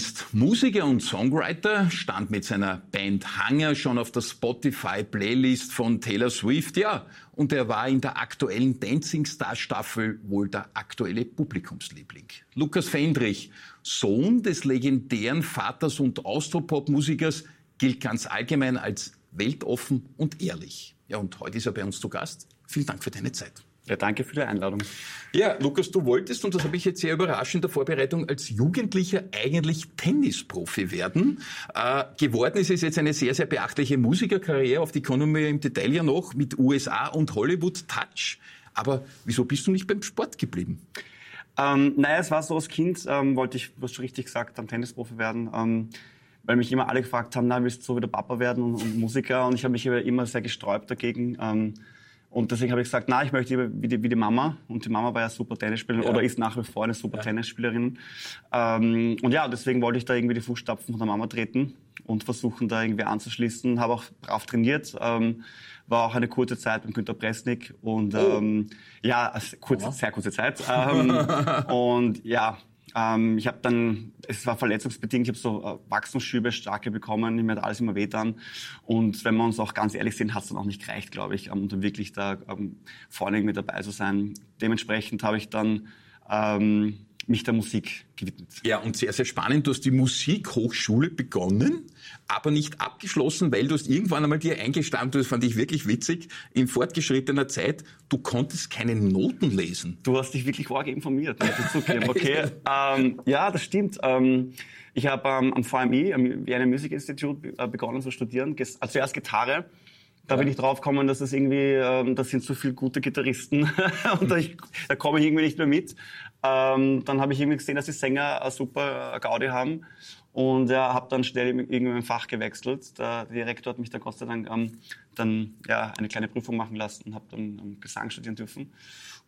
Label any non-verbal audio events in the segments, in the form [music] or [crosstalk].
Ist Musiker und Songwriter, stand mit seiner Band Hanger schon auf der Spotify-Playlist von Taylor Swift, ja, und er war in der aktuellen Dancing Star Staffel wohl der aktuelle Publikumsliebling. Lukas Fendrich, Sohn des legendären Vaters und Austropop-Musikers, gilt ganz allgemein als weltoffen und ehrlich. Ja, und heute ist er bei uns zu Gast. Vielen Dank für deine Zeit. Ja, danke für die Einladung. Ja, Lukas, du wolltest, und das habe ich jetzt sehr überrascht in der Vorbereitung, als Jugendlicher eigentlich Tennisprofi werden. Äh, geworden ist es jetzt eine sehr, sehr beachtliche Musikerkarriere, auf die kommen wir im Detail ja noch, mit USA und Hollywood Touch. Aber wieso bist du nicht beim Sport geblieben? Ähm, naja, es war so, als Kind ähm, wollte ich, was schon richtig gesagt, am Tennisprofi werden. Ähm, weil mich immer alle gefragt haben, na, willst du so wie der Papa werden und, und Musiker? Und ich habe mich immer sehr gesträubt dagegen. Ähm, und deswegen habe ich gesagt, na, ich möchte lieber wie die, wie die Mama. Und die Mama war ja super Tennisspielerin ja. oder ist nach wie vor eine super ja. Tennisspielerin. Ähm, und ja, deswegen wollte ich da irgendwie die Fußstapfen von der Mama treten und versuchen, da irgendwie anzuschließen. Habe auch brav trainiert. Ähm, war auch eine kurze Zeit beim Günter Presnik und oh. ähm, ja, kurze, sehr kurze Zeit. Ähm, [laughs] und ja, ähm, ich habe dann, es war verletzungsbedingt, ich habe so äh, Wachstumsschübe, starke bekommen, mir hat alles immer wehtan. Und wenn wir uns auch ganz ehrlich sind, hat es dann auch nicht gereicht, glaube ich, um dann wirklich da ähm, vorne mit dabei zu sein. Dementsprechend habe ich dann ähm, mich der Musik gewidmet. Ja, und sehr, sehr spannend. Du hast die Musikhochschule begonnen, aber nicht abgeschlossen, weil du hast irgendwann einmal dir eingestanden, das fand ich wirklich witzig, in fortgeschrittener Zeit, du konntest keine Noten lesen. Du hast dich wirklich arg informiert, [laughs] Okay, ähm, ja, das stimmt. Ähm, ich habe ähm, am VMI, am Vienna Music Institute, äh, begonnen zu studieren. Also zuerst Gitarre, da bin ich drauf gekommen, dass das irgendwie, ähm, das sind so viele gute Gitarristen [laughs] und da, da komme ich irgendwie nicht mehr mit. Ähm, dann habe ich irgendwie gesehen, dass die Sänger eine super Gaudi haben und ja, habe dann schnell irgendwie mein Fach gewechselt. Der Direktor hat mich da Gott sei Dank ähm, dann ja, eine kleine Prüfung machen lassen und habe dann ähm, Gesang studieren dürfen.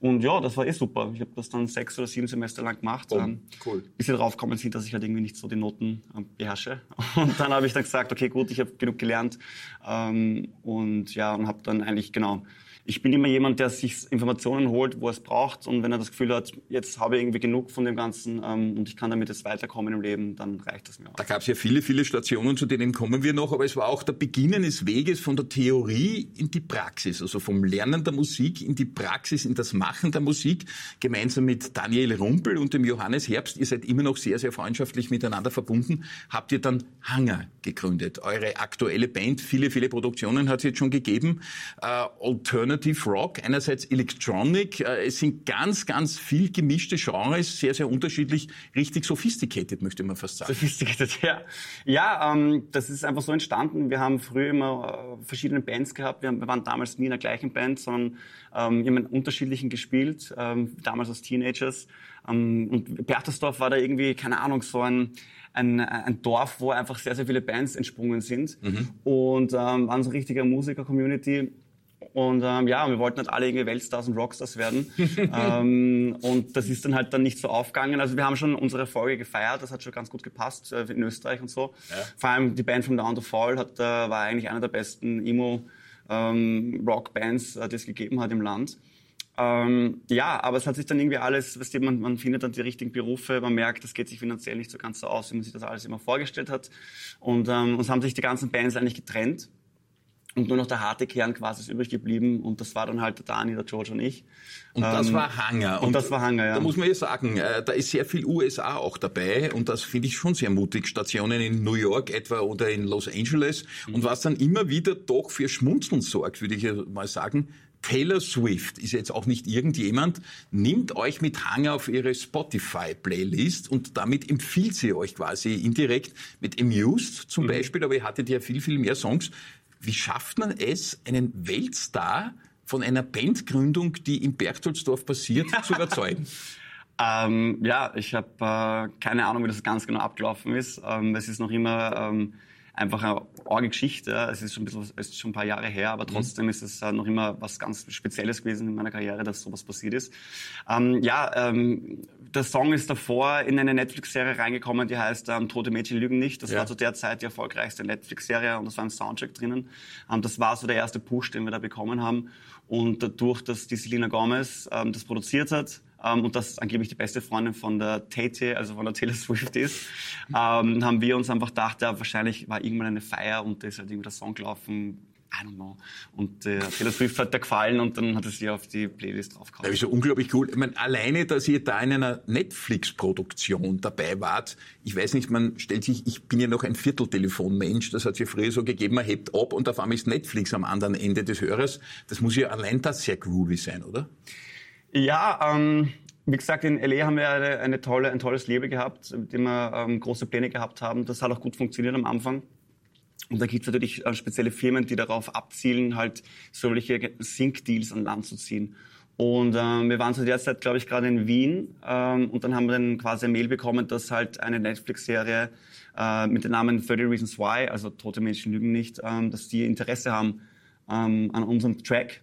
Und ja, das war eh super. Ich habe das dann sechs oder sieben Semester lang gemacht. Oh, ähm, cool. Bis sie drauf gekommen sind, dass ich halt irgendwie nicht so die Noten ähm, beherrsche. [laughs] Und dann habe ich dann gesagt, okay, gut, ich habe genug gelernt. Ähm, und ja, und habe dann eigentlich genau ich bin immer jemand, der sich Informationen holt, wo er es braucht. Und wenn er das Gefühl hat, jetzt habe ich irgendwie genug von dem Ganzen ähm, und ich kann damit jetzt weiterkommen im Leben, dann reicht das mir auch. Da gab es ja viele, viele Stationen, zu denen kommen wir noch. Aber es war auch der Beginn eines Weges von der Theorie in die Praxis. Also vom Lernen der Musik in die Praxis, in das Machen der Musik. Gemeinsam mit Daniel Rumpel und dem Johannes Herbst. Ihr seid immer noch sehr, sehr freundschaftlich miteinander verbunden. Habt ihr dann Hanger gegründet. Eure aktuelle Band, viele, viele Produktionen hat es jetzt schon gegeben. Äh, Alternative Alternative Rock, einerseits Electronic. Äh, es sind ganz, ganz viel gemischte Genres, sehr, sehr unterschiedlich, richtig sophisticated, möchte man fast sagen. Sophisticated, ja. Ja, ähm, das ist einfach so entstanden. Wir haben früher immer äh, verschiedene Bands gehabt. Wir, haben, wir, waren damals nie in der gleichen Band, sondern ähm, wir haben in unterschiedlichen gespielt, ähm, damals als Teenagers. Ähm, und Berthersdorf war da irgendwie, keine Ahnung, so ein, ein, ein Dorf, wo einfach sehr, sehr viele Bands entsprungen sind. Mhm. Und ähm, waren so eine richtige Musiker-Community. Und ähm, ja, wir wollten halt alle irgendwie Weltstars und Rockstars werden. [laughs] ähm, und das ist dann halt dann nicht so aufgegangen. Also wir haben schon unsere Folge gefeiert, das hat schon ganz gut gepasst äh, in Österreich und so. Ja. Vor allem die Band von Down to Fall hat, äh, war eigentlich einer der besten Emo-Rock-Bands, ähm, äh, die es gegeben hat im Land. Ähm, ja, aber es hat sich dann irgendwie alles, weißt du, man, man findet dann die richtigen Berufe, man merkt, das geht sich finanziell nicht so ganz so aus, wie man sich das alles immer vorgestellt hat. Und ähm, uns haben sich die ganzen Bands eigentlich getrennt. Und nur noch der harte Kern quasi ist übrig geblieben. Und das war dann halt der Dani, der George und ich. Und das ähm, war Hanger. Und, und, das war Hanger, ja. Da muss man ja sagen, äh, da ist sehr viel USA auch dabei. Und das finde ich schon sehr mutig. Stationen in New York etwa oder in Los Angeles. Mhm. Und was dann immer wieder doch für Schmunzeln sorgt, würde ich ja mal sagen. Taylor Swift ist jetzt auch nicht irgendjemand, nimmt euch mit Hanger auf ihre Spotify-Playlist und damit empfiehlt sie euch quasi indirekt mit Amused zum mhm. Beispiel, aber ihr hattet ja viel, viel mehr Songs. Wie schafft man es, einen Weltstar von einer Bandgründung, die in Berchtoldsdorf passiert, [laughs] zu überzeugen? Ähm, ja, ich habe äh, keine Ahnung, wie das ganz genau abgelaufen ist. Ähm, es ist noch immer ähm, einfach eine arge Geschichte. Es ist schon ein, bisschen, es ist schon ein paar Jahre her, aber mhm. trotzdem mhm. ist es äh, noch immer was ganz Spezielles gewesen in meiner Karriere, dass sowas passiert ist. Ähm, ja, ähm, der Song ist davor in eine Netflix-Serie reingekommen, die heißt ähm, Tote Mädchen lügen nicht. Das ja. war zu der Zeit die erfolgreichste Netflix-Serie und das war ein Soundtrack drinnen. Ähm, das war so der erste Push, den wir da bekommen haben. Und dadurch, dass die Selena Gomez ähm, das produziert hat, ähm, und das angeblich die beste Freundin von der Tate, also von der Taylor Swift ist, [laughs] ähm, haben wir uns einfach gedacht, ja, wahrscheinlich war irgendwann eine Feier und da ist halt irgendwie der Song gelaufen, I don't know. Und äh, Taylor Swift hat da gefallen und dann hat er sie auf die Playlist draufgehauen. Das ist ja unglaublich cool. Ich meine, alleine, dass ihr da in einer Netflix-Produktion dabei wart, ich weiß nicht, man stellt sich, ich bin ja noch ein Vierteltelefonmensch, das hat es ja früher so gegeben, man hebt ab und auf einmal ist Netflix am anderen Ende des Hörers. Das muss ja allein das sehr groovy sein, oder? Ja, ähm, wie gesagt, in LA haben wir eine, eine tolle, ein tolles Label gehabt, mit dem wir ähm, große Pläne gehabt haben. Das hat auch gut funktioniert am Anfang. Und da gibt es natürlich äh, spezielle Firmen, die darauf abzielen, halt solche Sync-Deals an Land zu ziehen. Und ähm, wir waren zu der Zeit, glaube ich, gerade in Wien ähm, und dann haben wir dann quasi eine Mail bekommen, dass halt eine Netflix-Serie äh, mit dem Namen 30 Reasons Why, also Tote Menschen lügen nicht, ähm, dass die Interesse haben ähm, an unserem Track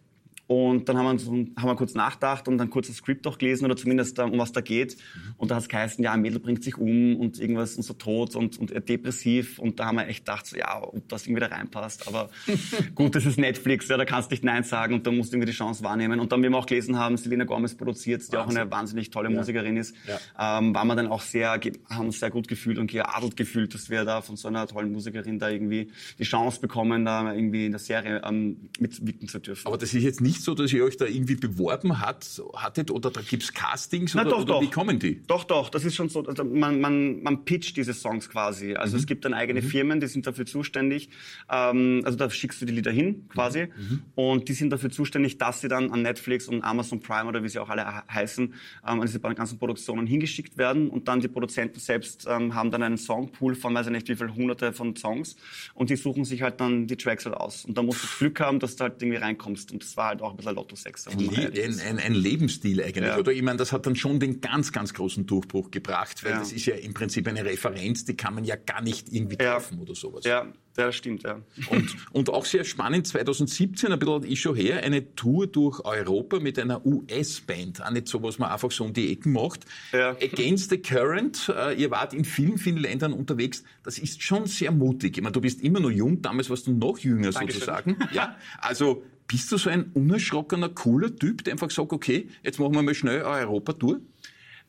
und dann haben wir, haben wir kurz nachgedacht und dann kurz das Skript auch gelesen oder zumindest um was da geht. Mhm. Und da hat es geheißen, ja, ein Mädel bringt sich um und irgendwas und so tot und, und depressiv. Und da haben wir echt gedacht, so, ja, ob das irgendwie da reinpasst. Aber [laughs] gut, das ist Netflix, ja, da kannst du nicht Nein sagen und da musst du irgendwie die Chance wahrnehmen. Und dann, wie wir auch gelesen haben, Selena Gomez produziert, die Wahnsinn. auch eine wahnsinnig tolle ja. Musikerin ist, ja. ähm, waren wir dann auch sehr, haben uns sehr gut gefühlt und geadelt gefühlt, dass wir da von so einer tollen Musikerin da irgendwie die Chance bekommen, da irgendwie in der Serie ähm, mitwirken zu dürfen. Aber das ist jetzt nicht nicht so, dass ihr euch da irgendwie beworben hat, hattet oder da gibt es Castings Na, oder, doch, oder doch. wie kommen die? Doch, doch, das ist schon so. Also man, man, man pitcht diese Songs quasi. Also mhm. es gibt dann eigene mhm. Firmen, die sind dafür zuständig. Ähm, also da schickst du die Lieder hin quasi mhm. mhm. und die sind dafür zuständig, dass sie dann an Netflix und Amazon Prime oder wie sie auch alle heißen, ähm, an diese ganzen Produktionen hingeschickt werden und dann die Produzenten selbst ähm, haben dann einen Songpool von weiß ich nicht wie viele hunderte von Songs und die suchen sich halt dann die Tracks halt aus. Und da musst du Glück haben, dass du halt irgendwie reinkommst. Und das war halt auch ein bisschen Lotto 6. Ein, ein, ein, Lebensstil eigentlich, ja. oder? Ich meine, das hat dann schon den ganz, ganz großen Durchbruch gebracht, weil ja. das ist ja im Prinzip eine Referenz, die kann man ja gar nicht irgendwie treffen ja. oder sowas. Ja, das stimmt, ja. Und, und auch sehr spannend, 2017, ein bisschen ist schon her, eine Tour durch Europa mit einer US-Band. Auch nicht so, was man einfach so um die Ecken macht. Against the Current, äh, ihr wart in vielen, vielen Ländern unterwegs. Das ist schon sehr mutig. Ich meine, du bist immer noch jung, damals warst du noch jünger Dankeschön. sozusagen. Ja, also bist du so ein unerschrockener, cooler Typ, der einfach sagt, okay, jetzt machen wir mal schnell eine Europatour?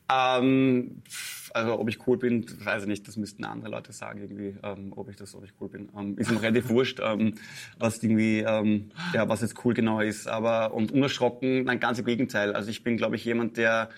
Ähm, also ob ich cool bin, weiß ich nicht, das müssten andere Leute sagen irgendwie, ähm, ob ich das, ob ich cool bin. Ähm, ist mir relativ wurscht, ähm, was irgendwie, ähm, ja, was jetzt cool genau ist. Aber und unerschrocken, nein, ganz im Gegenteil. Also ich bin, glaube ich, jemand, der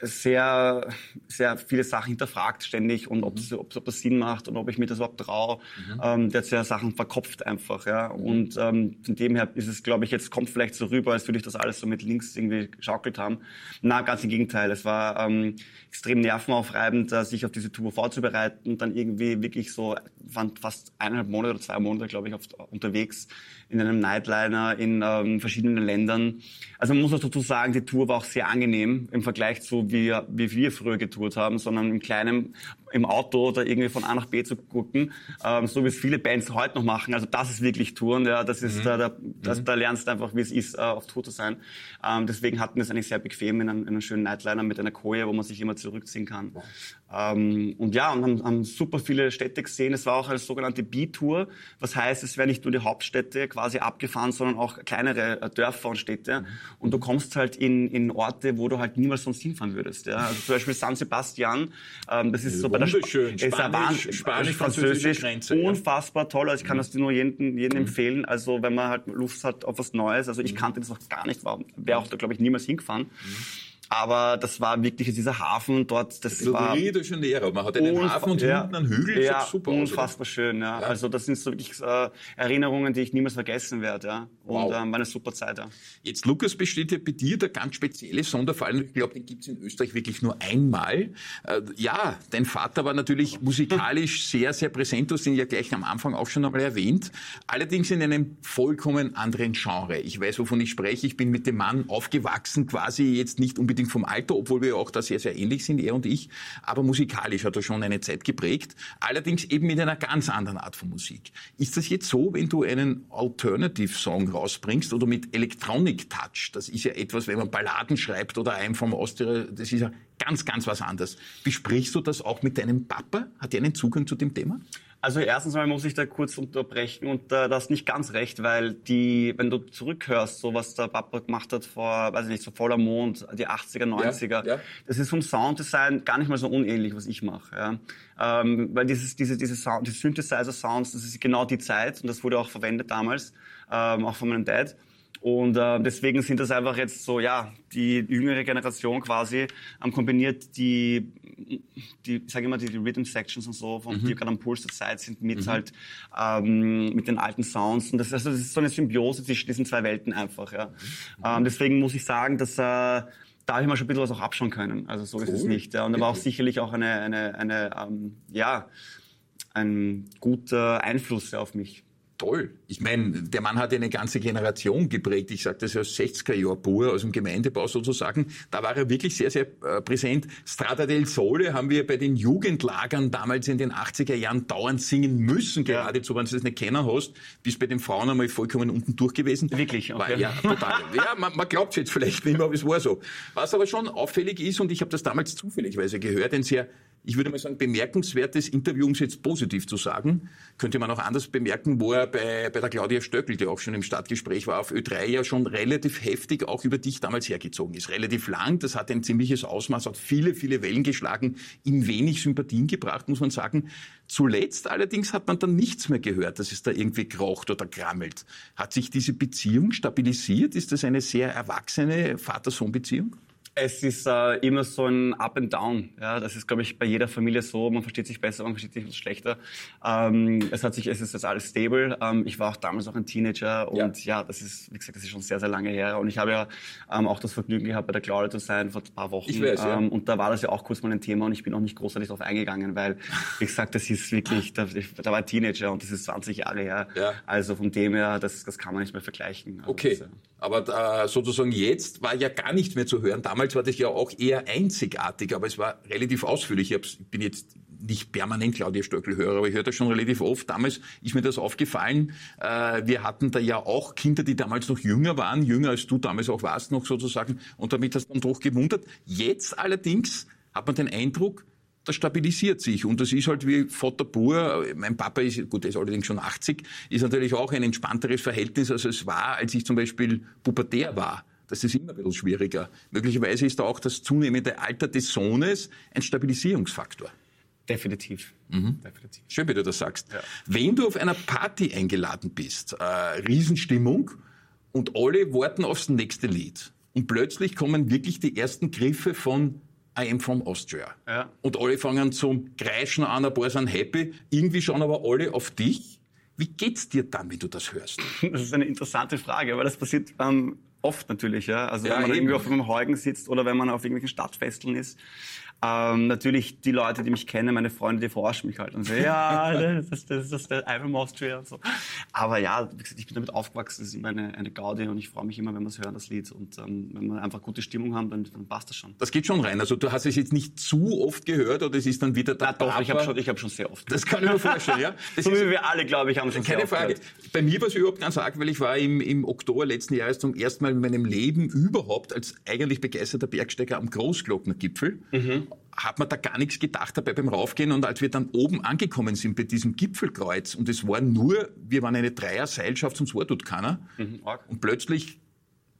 sehr, sehr viele Sachen hinterfragt ständig und ob, das, ob, ob das Sinn macht und ob ich mir das überhaupt traue. Mhm. Ähm, der hat sehr Sachen verkopft einfach, ja. Mhm. Und ähm, von dem her ist es, glaube ich, jetzt kommt vielleicht so rüber, als würde ich das alles so mit links irgendwie geschaukelt haben. Na, ganz im Gegenteil. Es war ähm, extrem nervenaufreibend, äh, sich auf diese Tour vorzubereiten, dann irgendwie wirklich so, waren fast eineinhalb Monate oder zwei Monate, glaube ich, auf, unterwegs in einem Nightliner in ähm, verschiedenen Ländern. Also man muss auch dazu sagen, die Tour war auch sehr angenehm im Vergleich zu wie, wie wir früher getourt haben, sondern im kleinen im Auto oder irgendwie von A nach B zu gucken, ähm, so wie es viele Bands heute noch machen. Also das ist wirklich Touren, ja, das ist, mhm. da, da, das, mhm. da lernst du einfach, wie es ist, äh, auf Tour zu sein. Ähm, deswegen hatten wir es eigentlich sehr bequem in einem, in einem schönen Nightliner mit einer Koje, wo man sich immer zurückziehen kann. Ähm, und ja, und haben, haben super viele Städte gesehen. Es war auch eine sogenannte B-Tour, was heißt, es wäre nicht nur die Hauptstädte quasi abgefahren, sondern auch kleinere äh, Dörfer und Städte. Mhm. Und du kommst halt in, in Orte, wo du halt niemals sonst hinfahren würdest. Ja? Also zum Beispiel San Sebastian, ähm, das ist so bei der Sp Spanisch, Spanisch, Französisch, Grenze, unfassbar ja. toll. Also ich kann mhm. das nur jedem, jedem mhm. empfehlen. Also wenn man halt Lust hat auf was Neues. Also ich mhm. kannte das noch gar nicht, wäre auch da glaube ich niemals hingefahren. Mhm. Aber das war wirklich dieser Hafen dort. Das so war Rio de Janeiro. Man hat einen Hafen und ja, hinten einen Hügel. Ja, super unfassbar aus, schön. Ja. ja. Also das sind so wirklich äh, Erinnerungen, die ich niemals vergessen werde. Ja. Und wow. ähm, war eine super Zeit. Ja. Jetzt Lukas besteht ja bei dir der ganz spezielle Sonderfall. Ich glaube, den gibt's in Österreich wirklich nur einmal. Äh, ja, dein Vater war natürlich musikalisch [laughs] sehr, sehr präsent. Du hast ihn ja gleich am Anfang auch schon einmal erwähnt. Allerdings in einem vollkommen anderen Genre. Ich weiß, wovon ich spreche. Ich bin mit dem Mann aufgewachsen, quasi jetzt nicht unbedingt unbedingt vom Alter, obwohl wir auch da sehr, sehr ähnlich sind, er und ich. Aber musikalisch hat er schon eine Zeit geprägt. Allerdings eben mit einer ganz anderen Art von Musik. Ist das jetzt so, wenn du einen Alternative-Song rausbringst oder mit Electronic Touch? Das ist ja etwas, wenn man Balladen schreibt oder einem vom Austria, das ist ja ganz, ganz was anderes. Besprichst du das auch mit deinem Papa? Hat er einen Zugang zu dem Thema? Also erstens mal muss ich da kurz unterbrechen und äh, das nicht ganz recht, weil die, wenn du zurückhörst, so was der Papa gemacht hat vor, weiß ich nicht, so voller Mond, die 80er, 90er, ja, ja. das ist vom Sounddesign gar nicht mal so unähnlich, was ich mache. Ja. Ähm, weil dieses, diese, diese Sound, die Synthesizer-Sounds, das ist genau die Zeit und das wurde auch verwendet damals, ähm, auch von meinem Dad. Und äh, deswegen sind das einfach jetzt so, ja, die jüngere Generation quasi ähm, kombiniert die, die sage ich mal, die, die Rhythm Sections und so, von, mhm. die gerade am Puls der Zeit sind, mit mhm. halt ähm, mit den alten Sounds. Und das, also das ist so eine Symbiose zwischen diesen zwei Welten einfach. Ja. Mhm. Ähm, deswegen muss ich sagen, dass äh, da habe ich mal schon ein bisschen was auch abschauen können. Also so cool. ist es nicht. Ja. Und da war auch sicherlich auch eine, eine, eine ähm, ja, ein guter Einfluss auf mich toll. Ich meine, der Mann hat eine ganze Generation geprägt. Ich sage das ja aus 60er Jahr pur, aus dem Gemeindebau sozusagen. Da war er wirklich sehr, sehr äh, präsent. Strada del Sole haben wir bei den Jugendlagern damals in den 80er Jahren dauernd singen müssen, geradezu, wenn du das nicht kennen hast. Bist bei den Frauen einmal vollkommen unten durch gewesen. Wirklich? Okay. War, ja, total. ja, man, man glaubt es jetzt vielleicht nicht mehr, aber es war so. Was aber schon auffällig ist, und ich habe das damals zufälligweise gehört, ein sehr ich würde mal sagen, bemerkenswertes Interview, um es jetzt positiv zu sagen. Könnte man auch anders bemerken, wo er bei, bei der Claudia Stöckel, die auch schon im Stadtgespräch war, auf Ö3 ja schon relativ heftig auch über dich damals hergezogen ist. Relativ lang, das hat ein ziemliches Ausmaß, hat viele, viele Wellen geschlagen, ihm wenig Sympathien gebracht, muss man sagen. Zuletzt allerdings hat man dann nichts mehr gehört, dass es da irgendwie krocht oder krammelt. Hat sich diese Beziehung stabilisiert? Ist das eine sehr erwachsene Vater-Sohn-Beziehung? Es ist äh, immer so ein Up and Down. Ja, das ist, glaube ich, bei jeder Familie so. Man versteht sich besser, man versteht sich schlechter. Ähm, es hat sich, es ist jetzt alles stable. Ähm, ich war auch damals auch ein Teenager und ja. ja. das ist, wie gesagt, das ist schon sehr, sehr lange her. Und ich habe ja ähm, auch das Vergnügen gehabt, bei der Claudia zu sein vor ein paar Wochen. Ich weiß, ja. Ähm, und da war das ja auch kurz mal ein Thema und ich bin auch nicht großartig darauf eingegangen, weil, wie gesagt, das ist wirklich, da, da war ein Teenager und das ist 20 Jahre her. Ja. Also von dem her, das, das kann man nicht mehr vergleichen. Also okay. Das, aber äh, sozusagen jetzt war ja gar nicht mehr zu hören. Damals war das ja auch eher einzigartig, aber es war relativ ausführlich. Ich bin jetzt nicht permanent Claudia Stöckel höre, aber ich höre das schon relativ oft. Damals ist mir das aufgefallen. Äh, wir hatten da ja auch Kinder, die damals noch jünger waren, jünger als du damals auch warst noch sozusagen. Und damit hast du dann doch gewundert. Jetzt allerdings hat man den Eindruck, das stabilisiert sich. Und das ist halt wie Vater pur. Mein Papa ist, gut, der ist allerdings schon 80, ist natürlich auch ein entspannteres Verhältnis, als es war, als ich zum Beispiel pubertär war. Das ist immer ein bisschen schwieriger. Möglicherweise ist da auch das zunehmende Alter des Sohnes ein Stabilisierungsfaktor. Definitiv. Mhm. Definitiv. Schön, wie du das sagst. Ja. Wenn du auf einer Party eingeladen bist, äh, Riesenstimmung und alle warten aufs nächste Lied und plötzlich kommen wirklich die ersten Griffe von I am from Austria. Ja. Und alle fangen zum Kreischen an, ein paar sind happy. Irgendwie schauen aber alle auf dich. Wie geht's dir dann, wenn du das hörst? [laughs] Das ist eine interessante Frage, weil das passiert ähm, oft natürlich. Ja? Also ja, wenn man eben. irgendwie auf einem Heugen sitzt oder wenn man auf irgendwelchen Stadtfesteln ist ähm, natürlich die Leute, die mich kennen, meine Freunde, die forschen mich halt und sagen, ja, [laughs] das, das, das ist der Ivan Austria und so. Aber ja, wie gesagt, ich bin damit aufgewachsen, das ist immer eine, eine Gaudi und ich freue mich immer, wenn wir es hören, das Lied. Und ähm, wenn wir einfach gute Stimmung haben, dann, dann passt das schon. Das geht schon rein. Also du hast es jetzt nicht zu oft gehört oder es ist dann wieder der Na, doch, ich habe schon, hab schon sehr oft gehört. Das kann ich mir vorstellen, ja. Das [laughs] so wie wir alle, glaube ich, haben schon Keine Frage. Gehört. Bei mir war es überhaupt ganz arg, weil ich war im, im Oktober letzten Jahres zum ersten Mal in meinem Leben überhaupt als eigentlich begeisterter Bergsteiger am Großglocknergipfel. Mhm hat man da gar nichts gedacht dabei beim Raufgehen. Und als wir dann oben angekommen sind bei diesem Gipfelkreuz, und es war nur, wir waren eine Dreier-Seilschaft, dort keiner. Mhm, und plötzlich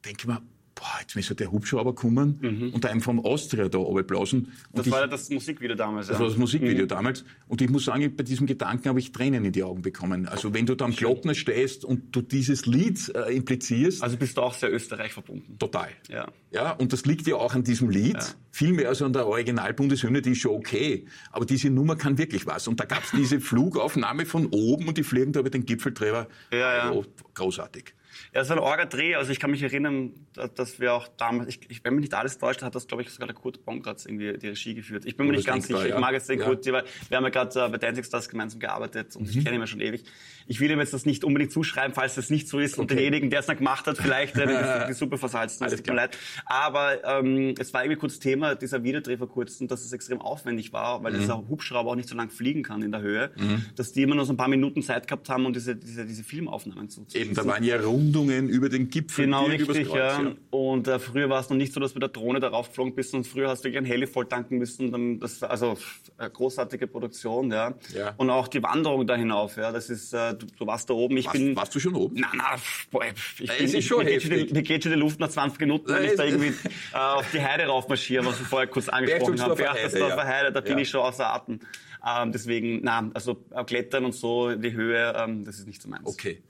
denke ich mir, boah, jetzt müsste der Hubschrauber kommen mhm. und einem vom Austria da runterblasen. Das ich, war ja das Musikvideo damals. Das ja. war das Musikvideo mhm. damals. Und ich muss sagen, bei diesem Gedanken habe ich Tränen in die Augen bekommen. Also wenn du da am Glockner stehst und du dieses Lied äh, implizierst. Also bist du auch sehr Österreich verbunden. Total. Ja. Ja, und das liegt ja auch an diesem Lied. Ja. Viel mehr als an der Original-Bundeshymne, die ist schon okay. Aber diese Nummer kann wirklich was. Und da gab es diese [laughs] Flugaufnahme von oben und die fliegen da über den Gipfelträger. Ja, ja. Oh, großartig. Ja, so ein Orga-Dreh. Also ich kann mich erinnern, dass wir auch damals, ich, ich, wenn mich nicht alles täuscht, hat das, glaube ich, sogar der Kurt Bongratz irgendwie die Regie geführt. Ich bin mir oh, nicht ganz sicher. Ja. Ich mag jetzt den ja. Kurt, weil wir haben ja gerade äh, bei Dancing Stars gemeinsam gearbeitet und mhm. ich kenne ihn ja schon ewig. Ich will ihm jetzt das nicht unbedingt zuschreiben, falls das nicht so ist okay. und denjenigen, der es dann gemacht hat, vielleicht äh, die, [laughs] Suppe versalzen. Es tut mir leid. Aber ähm, es war irgendwie kurz Thema dieser Wiederdreh vor kurzem, dass es extrem aufwendig war, weil mhm. dieser Hubschrauber auch nicht so lang fliegen kann in der Höhe, mhm. dass die immer nur so ein paar Minuten Zeit gehabt haben, um diese, diese, diese Filmaufnahmen zu Eben, da waren ja rund Rundungen über den Gipfel. Genau, richtig, Kreuz, ja. Und äh, früher war es noch nicht so, dass wir der Drohne darauf geflogen bist und früher hast du wirklich ein Heli voll tanken müssen. Dann, das, also äh, großartige Produktion, ja. Ja. Und auch die Wanderung da hinauf, ja. Das ist, äh, du, du warst da oben. Ich Warst, bin. warst du schon oben? Na, na, boah, ich Ja, bin, es ist ich, schon mir, geht schon die, heftig. mir geht schon die Luft nach 20 Minuten, wenn Ja, ich da irgendwie äh, auf die Heide raufmarschiere, was wir vorher kurz angesprochen haben. Berchtesgadener Heide, Berchtesgadener ja. Heide, da bin Ja. ich schon außer Atem. Ähm, deswegen, na, also äh, Klettern und so, die Höhe, ähm, das ist nicht so meins. Okay.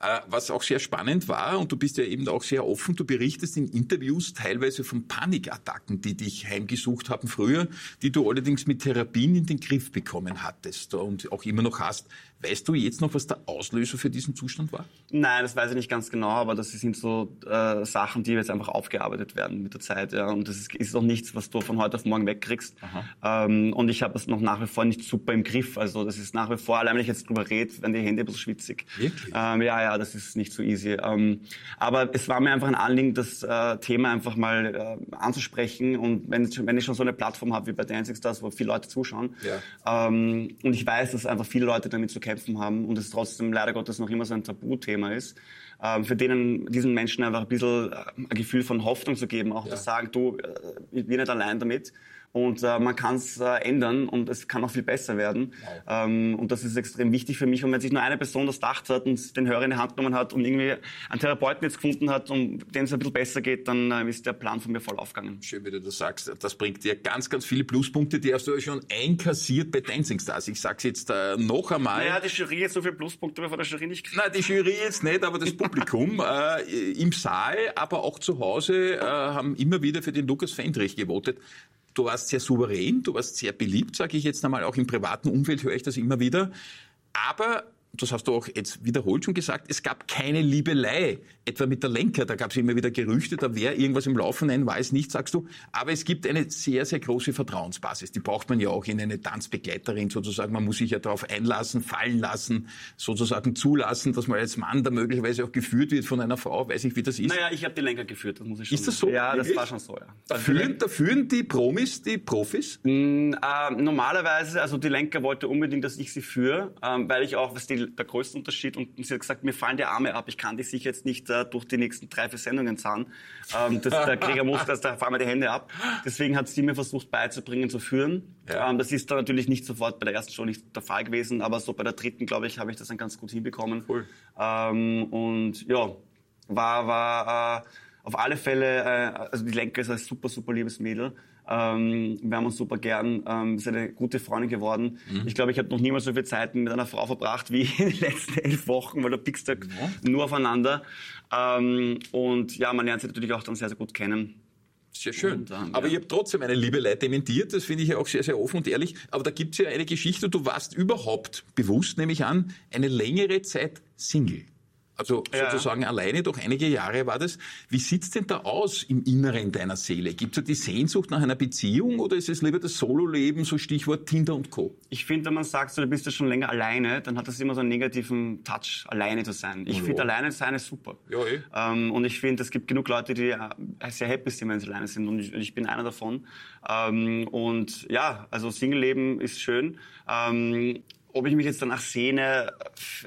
Äh, was auch sehr spannend war, und du bist ja eben auch sehr offen, du berichtest in Interviews teilweise von Panikattacken, die dich heimgesucht haben früher, die du allerdings mit Therapien in den Griff bekommen hattest und auch immer noch hast. Weißt du jetzt noch, was der Auslöser für diesen Zustand war? Nein, das weiß ich nicht ganz genau, aber das sind so äh, Sachen, die jetzt einfach aufgearbeitet werden mit der Zeit. Ja. Und das ist, ist auch nichts, was du von heute auf morgen wegkriegst. Ähm, und ich habe das noch nach wie vor nicht super im Griff. Also das ist nach wie vor, allein wenn ich jetzt drüber rede, werden die Hände ein bisschen schwitzig. Wirklich? Ähm, ja, ja, das ist nicht so easy. Ähm, aber es war mir einfach ein Anliegen, das äh, Thema einfach mal äh, anzusprechen. Und wenn, wenn ich schon so eine Plattform habe wie bei Dancing Stars, wo viele Leute zuschauen, ähm, und ich weiß, dass einfach viele Leute damit zu kämpfen haben und es trotzdem leider Gottes noch immer so ein Tabuthema ist, ähm, für denen, diesen Menschen einfach ein bisschen äh, ein Gefühl von Hoffnung zu geben, auch Ja. zu sagen, du, äh, ich bin nicht allein damit. Und äh, man kann es äh, ändern und es kann auch viel besser werden. Ähm, und das ist extrem wichtig für mich. Und wenn sich nur eine Person das gedacht hat und den Hörer in die Hand genommen hat und irgendwie einen Therapeuten jetzt gefunden hat, um dem es ein bisschen besser geht, dann äh, ist der Plan von mir voll aufgegangen. Schön, wie du das sagst. Das bringt dir ganz, ganz viele Pluspunkte, die hast du ja schon einkassiert bei Dancing Stars. Ich sag's jetzt äh, noch einmal. Naja, die Jury hat so viele Pluspunkte, aber von der Jury nicht gekriegt. Na, die Jury jetzt nicht, aber das Publikum [laughs] äh, im Saal, aber auch zu Hause äh, haben immer wieder für den Lukas Fendrich gewotet. Du warst sehr souverän, du warst sehr beliebt, sage ich jetzt einmal, auch im privaten Umfeld höre ich das immer wieder. Aber das hast du auch jetzt wiederholt schon gesagt, es gab keine Liebelei, etwa mit der Lenker, da gab es immer wieder Gerüchte, da wäre irgendwas im Laufen, nein, weiß nicht, sagst du. Aber es gibt eine sehr, sehr große Vertrauensbasis. Die braucht man ja auch in eine Tanzbegleiterin sozusagen. Man muss sich ja darauf einlassen, fallen lassen, sozusagen zulassen, dass man als Mann da möglicherweise auch geführt wird von einer Frau. Weiß ich, wie das ist. Naja, ich habe die Lenker geführt, das muss ich schon Ist das so? Ja, das war schon so, ja. Da führen, da führen die Promis, die Profis? Mm, äh, normalerweise, also die Lenker wollte unbedingt, dass ich sie führe, ähm, weil ich auch, was die, der größte Unterschied, und sie hat gesagt, mir fallen die Arme ab, ich kann die sicher jetzt nicht äh, durch die nächsten drei, vier Sendungen zahlen. Ähm, das, der Krieger muss, das, da fallen mir die Hände ab. Deswegen hat sie mir versucht beizubringen, zu führen. Ja. Ähm, das ist dann natürlich nicht sofort bei der ersten Show nicht der Fall gewesen, aber so bei der dritten, glaube ich, habe ich das dann ganz gut hinbekommen. Cool. Ähm, und ja, war, war äh, auf alle Fälle, äh, also die Lenker ist ein super, super liebes Mädel. Ähm, wir haben uns super gern, ähm, ist eine gute Freundin geworden. Ich glaube, ich habe noch niemals so viel Zeit mit einer Frau verbracht wie [laughs] in den letzten elf Wochen, weil du pickst ja nur aufeinander. Ähm, und ja, man lernt sie natürlich auch dann sehr, sehr gut kennen. Sehr schön. Und, ähm, Aber ja. ich habe trotzdem eine Liebelei dementiert, das finde ich ja auch sehr, sehr offen und ehrlich. Aber da gibt's ja eine Geschichte, du warst überhaupt bewusst, nehme ich an, eine längere Zeit Single. Also Ja. sozusagen alleine, doch einige Jahre war das. Wie sieht's denn da aus im Inneren deiner Seele? Gibt's da die Sehnsucht nach einer Beziehung oder ist es lieber das Solo-Leben, so Stichwort Tinder und Co.? Ich finde, wenn man sagt, so, du bist ja schon länger alleine, dann hat das immer so einen negativen Touch, alleine zu sein. Ich Ja. finde, alleine sein ist super. Ja, eh. Ähm, und ich finde, es gibt genug Leute, die äh, sehr happy sind, wenn sie alleine sind. Und ich, ich bin einer davon. Ähm, und ja, also Single-Leben ist schön. Ähm, ob ich mich jetzt danach sehne,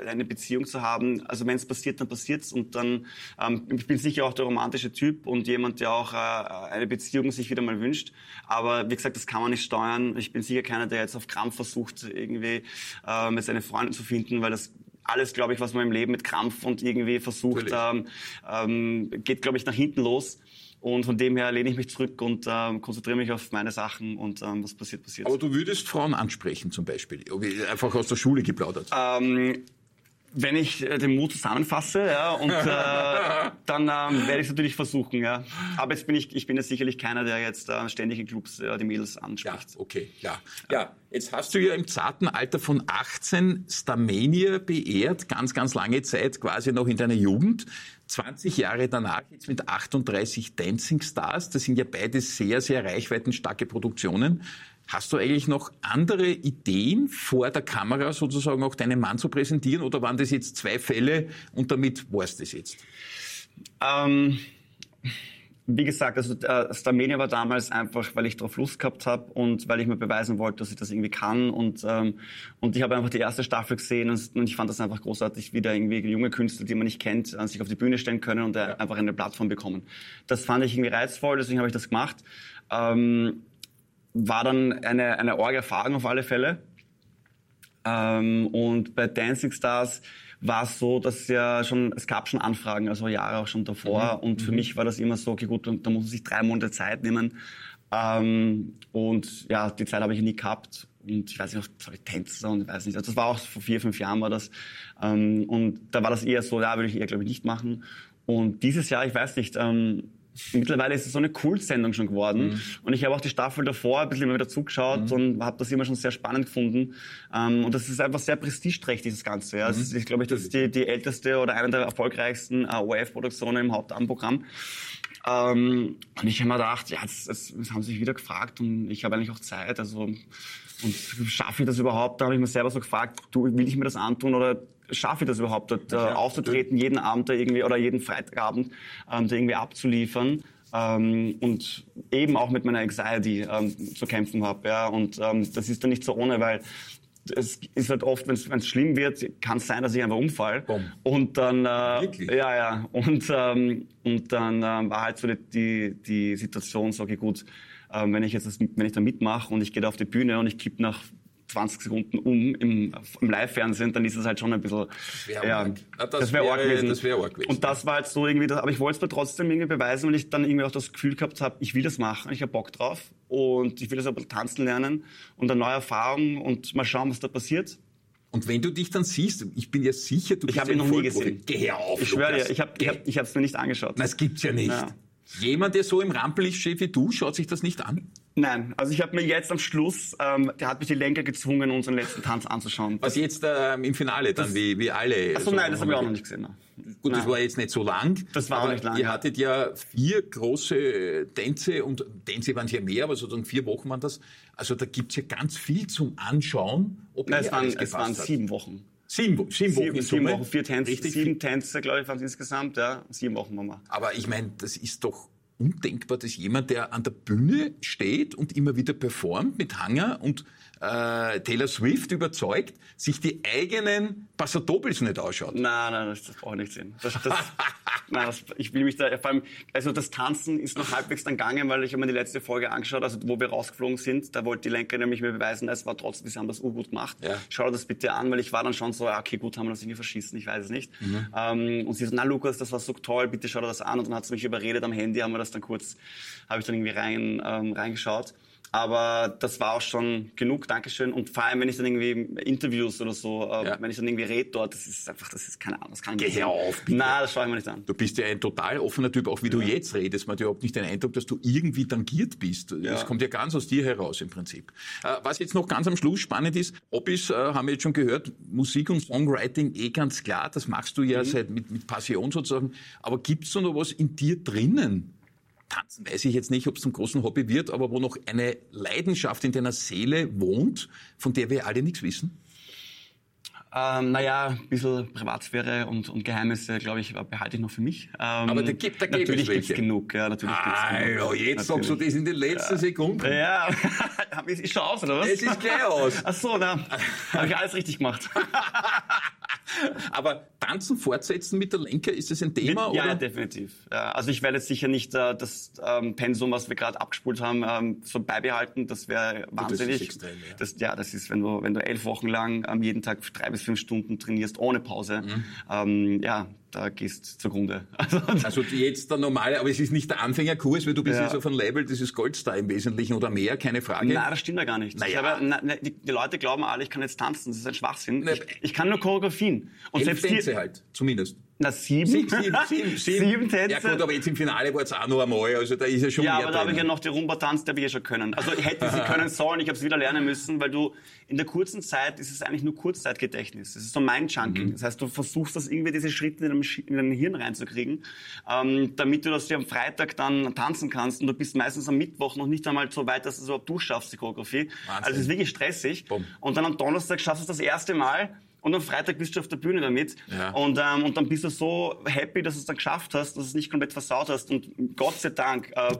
eine Beziehung zu haben, also wenn es passiert, dann passiert's und dann, ähm, ich bin sicher auch der romantische Typ und jemand, der auch äh, eine Beziehung sich wieder mal wünscht. Aber wie gesagt, das kann man nicht steuern. Ich bin sicher keiner, der jetzt auf Krampf versucht, irgendwie ähm, jetzt eine Freundin zu finden, weil das alles, glaube ich, was man im Leben mit Krampf und irgendwie versucht, ähm, ähm, geht, glaube ich, nach hinten los. Und von dem her lehne ich mich zurück und ähm, konzentriere mich auf meine Sachen und ähm, was passiert, passiert. Aber du würdest Frauen ansprechen zum Beispiel, einfach aus der Schule geplaudert. Ähm, wenn ich äh, den Mut zusammenfasse, ja, und äh, [laughs] dann ähm, werde ich es natürlich versuchen, ja. Aber jetzt bin ich, ich bin jetzt sicherlich keiner, der jetzt äh, ständig in Clubs äh, die Mädels Ja, anspricht. okay, ja. Ja, jetzt hast du ja im zarten Alter von 18 Starmania beehrt, ganz, ganz lange Zeit, quasi noch in deiner Jugend. 20 Jahre danach jetzt mit 38 Dancing Stars. Das sind ja beide sehr, sehr reichweitenstarke Produktionen. Hast du eigentlich noch andere Ideen vor der Kamera sozusagen auch deinen Mann zu präsentieren oder waren das jetzt zwei Fälle und damit war's das jetzt? Ähm, wie gesagt, also äh, Starmania war damals einfach, weil ich darauf Lust gehabt habe und weil ich mir beweisen wollte, dass ich das irgendwie kann. Und, ähm, und ich habe einfach die erste Staffel gesehen und, und, ich fand das einfach großartig, wie da irgendwie junge Künstler, die man nicht kennt, äh, sich auf die Bühne stellen können und ja. einfach eine Plattform bekommen. Das fand ich irgendwie reizvoll, deswegen habe ich das gemacht. Ähm, war dann eine, eine orge Erfahrung auf alle Fälle. Ähm, und bei Dancing Stars war es so, dass ja schon, es gab schon Anfragen, also Jahre auch schon davor. Mhm. Und für mhm. mich war das immer so, okay, gut, da muss man sich drei Monate Zeit nehmen. Ähm, und ja, die Zeit habe ich nie gehabt. Und ich weiß nicht, sorry, Tänzer und ich weiß nicht. Also das war auch vor vier, fünf Jahren war das. Ähm, und da war das eher so, ja, würde ich eher, glaube ich, nicht machen. Und dieses Jahr, ich weiß nicht, ähm, Mittlerweile ist es so eine Kultsendung schon geworden. Mhm. Und ich habe auch die Staffel davor ein bisschen immer wieder zugeschaut mhm. und habe das immer schon sehr spannend gefunden. Ähm, und das ist einfach sehr prestigeträchtig, das Ganze. Ja. Mhm. Das ist, ich glaube, das ist die, die älteste oder eine der erfolgreichsten äh, ORF-Produktionen im Hauptamtprogramm. Ähm, und ich habe mir gedacht, ja, das, das, das haben sie sich wieder gefragt und ich habe eigentlich auch Zeit. Also und schaffe ich das überhaupt? Da habe ich mir selber so gefragt, du, will ich mir das antun oder schaffe ich das überhaupt, dort äh, aufzutreten, jeden Abend da irgendwie oder jeden Freitagabend ähm, da irgendwie abzuliefern? Ähm, und eben auch mit meiner Anxiety ähm, zu kämpfen habe. Ja? Und ähm, das ist dann nicht so ohne, weil es ist halt oft, wenn es schlimm wird, kann es sein, dass ich einfach umfall. Boom. Und dann, äh, Wirklich? ja, ja, und, ähm, und dann ähm, war halt so die, die, die Situation, so, okay, gut, ähm, wenn ich jetzt das, wenn ich da mitmache und ich gehe da auf die Bühne und ich kipp nach 20 Sekunden um im, im Live-Fernsehen, dann ist es halt schon ein bisschen. Das wäre ja, das, das wär arg gewesen. Das wär arg gewesen. Und das war halt so irgendwie, das, aber ich wollte es mir trotzdem irgendwie beweisen, weil ich dann irgendwie auch das Gefühl gehabt habe, ich will das machen, ich habe Bock drauf und ich will das aber tanzen lernen und eine neue Erfahrung und mal schauen, was da passiert. Und wenn du dich dann siehst, ich bin ja sicher, du ich bist Ich habe ihn noch nie gesehen. Geh auf, Ich schwöre dir, ich habe ich hab, ich hab's mir nicht angeschaut. Das gibt's ja nicht. Ja. Jemand, der so im Rampenlicht steht wie du, schaut sich das nicht an? Nein, also ich habe mir jetzt am Schluss, ähm, der hat mich die Lenker gezwungen, unseren letzten Tanz anzuschauen. Was jetzt ähm, im Finale dann, das, wie, wie alle? Achso, so nein, das habe ich auch noch nicht gesehen. Gut, nein. das war jetzt nicht so lang. Das war auch nicht lang. Ihr ja. hattet ja vier große Tänze und Tänze waren ja mehr, aber sozusagen vier Wochen waren das. Also da gibt's ja ganz viel zum Anschauen. Ob nein, es, waren, es waren sieben Wochen. Sieben, sieben Wochen. Sieben, sieben Wochen, vier Tänze, Richtig sieben Tänze, glaube ich, waren es insgesamt, ja. Sieben Wochen waren wir. Aber ich meine, das ist doch undenkbar, dass jemand, der an der Bühne steht und immer wieder performt mit Hanger und äh, Taylor Swift überzeugt, sich die eigenen Passatobels nicht ausschaut. Nein, nein, das, das brauche ich nicht sehen. Das, das, [laughs] nein, das, ich will mich da, vor allem, also das Tanzen ist noch halbwegs dann gegangen, weil ich habe mir die letzte Folge angeschaut, also wo wir rausgeflogen sind, da wollte die Lenker nämlich mir beweisen, es war trotzdem, sie haben das urgut gemacht. Ja. Schau dir das bitte an, weil ich war dann schon so, okay, gut, haben wir das irgendwie verschissen, ich weiß es nicht. Mhm. Ähm, und sie so, na Lukas, das war so toll, bitte schau dir das an. Und dann hat sie mich überredet am Handy, haben wir das dann kurz, habe ich dann irgendwie rein, ähm, reingeschaut. Aber das war auch schon genug, Dankeschön. Und vor allem, wenn ich dann irgendwie Interviews oder so, äh, ja. wenn ich dann irgendwie rede dort, das ist einfach, das ist keine Ahnung, das kann ich nicht. Geh auf, bitte. Nein, das schaue ich mir nicht an. Du bist ja ein total offener Typ, auch wie ja. du jetzt redest. Man hat überhaupt nicht den Eindruck, dass du irgendwie tangiert bist. Ja. Das kommt ja ganz aus dir heraus im Prinzip. Äh, was jetzt noch ganz am Schluss spannend ist, Hobbys, äh, haben wir jetzt schon gehört, Musik und Songwriting eh ganz klar, das machst du ja mhm. seit mit, mit Passion sozusagen. Aber gibt's da noch was in dir drinnen? Tanzen weiß ich jetzt nicht, ob es zum großen Hobby wird, aber wo noch eine Leidenschaft in deiner Seele wohnt, von der wir alle nichts wissen? Ähm, naja, ein bisschen Privatsphäre und, und Geheimnisse, glaube ich, behalte ich noch für mich. Ähm, Aber da gibt, da gibt natürlich es gibt's genug. Ja, natürlich ah, gibt's genug. Ja, jetzt sagst du das in den letzten ja. Sekunden. Ja, [laughs] ich schau aus, oder was? Es ist gleich aus. Ach so, na, [laughs] habe ich alles richtig gemacht. [laughs] [laughs] Aber tanzen fortsetzen mit der Lenker, ist das ein Thema? Mit, ja, ja, definitiv. Ja, also ich werde jetzt sicher nicht äh, das ähm, Pensum, was wir gerade abgespult haben, ähm, so beibehalten. Das wäre wahnsinnig. Das ist extrem, ja. Das, ja, das ist, wenn du, wenn du elf Wochen lang ähm, jeden Tag drei bis fünf Stunden trainierst ohne Pause. Mhm. Ähm, ja, da gehst zugrunde. [laughs] Also, also, jetzt der normale, aber es ist nicht der Anfängerkurs, weil du bist ja. jetzt auf einem Label, das ist Goldstar im Wesentlichen oder mehr, keine Frage. Nein, das stimmt ja gar nicht. Naja. Habe, na, na, die, die, Leute glauben alle, ich kann jetzt tanzen, das ist ein Schwachsinn. ich, ich, kann nur Choreografien. Und selbst Tänze halt, zumindest. Na, sieben? Sieben, [laughs] sieben, sieben, sieben. Tänze. Ja gut, aber jetzt im Finale war es auch noch einmal, also da ist ja schon Ja, mehr aber da habe ich ja noch die Rumba-Tanz, der wir ja schon können. Also ich hätte sie [laughs] können sollen, ich habe es wieder lernen müssen, weil du in der kurzen Zeit ist es eigentlich nur Kurzzeitgedächtnis. Das ist so Mind-Chunking. Mhm. Das heißt, du versuchst das irgendwie, diese Schritte in dein, in dein Hirn reinzukriegen, ähm, damit du das ja am Freitag dann tanzen kannst und du bist meistens am Mittwoch noch nicht einmal so weit, dass du es überhaupt durchschaffst, die Choreografie. Wahnsinn. Also es ist wirklich stressig. Boom. Und dann am Donnerstag schaffst du es das erste Mal und am Freitag bist du auf der Bühne damit. Ja. Und, ähm, und dann bist du so happy, dass du es dann geschafft hast, dass du es nicht komplett versaut hast. Und Gott sei Dank äh,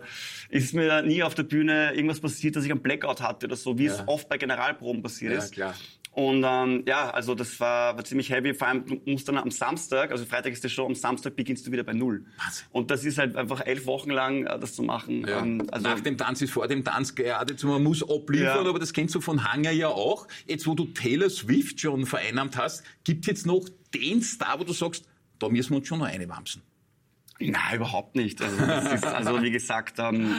ist mir nie auf der Bühne irgendwas passiert, dass ich einen Blackout hatte oder so, wie Ja. es oft bei Generalproben passiert Ja, ist. klar. Und ähm, ja, also das war, war ziemlich heavy. Vor allem, du musst dann am Samstag, also Freitag ist die Show, am Samstag beginnst du wieder bei Null. Wahnsinn. Und das ist halt einfach elf Wochen lang äh, das zu machen. Ja. Ähm, also, Nach dem Tanz ist vor dem Tanz geradezu, man muss abliefern, Ja. aber das kennst du von Hanger ja auch. Jetzt, wo du Taylor Swift schon vereinnahmt hast, gibt jetzt noch den Star, wo du sagst, da müssen wir uns schon noch eine wamsen. Nein, überhaupt nicht. Also, ist, also wie gesagt, ähm,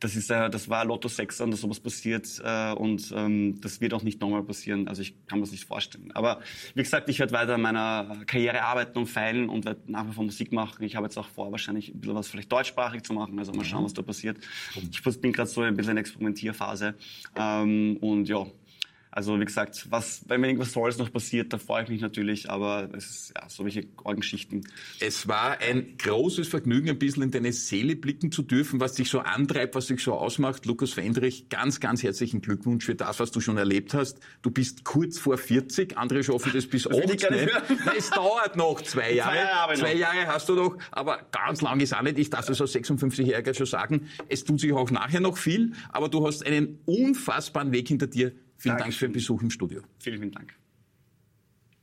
das, ist, äh, das war Lotto 6 dass sowas passiert äh, und ähm, das wird auch nicht nochmal passieren. Also ich kann mir das nicht vorstellen. Aber wie gesagt, ich werde weiter an meiner Karriere arbeiten und feilen und werde nach wie vor Musik machen. Ich habe jetzt auch vor, wahrscheinlich ein bisschen was vielleicht deutschsprachig zu machen. Also mal schauen, was da passiert. Ich bin gerade so ein bisschen in Experimentierphase. Ähm, und ja, also wie gesagt, was, wenn mir irgendwas Tolles noch passiert, da freue ich mich natürlich, aber es ist ja so welche Orgenschichten. Es war ein großes Vergnügen, ein bisschen in deine Seele blicken zu dürfen, was dich so antreibt, was dich so ausmacht. Lukas Fendrich, ganz, ganz herzlichen Glückwunsch für das, was du schon erlebt hast. Du bist kurz vor 40, andere schaffen das bis will ich 80. gar nicht ne? [laughs] es dauert noch zwei Jahre. Jahre habe ich zwei. Jahre hast du noch, aber ganz lang ist auch nicht. Ich darf das als 56-Jähriger schon sagen. Es tut sich auch nachher noch viel, aber du hast einen unfassbaren Weg hinter dir. Vielen Dank für den. Besuch im Studio. Vielen, vielen Dank.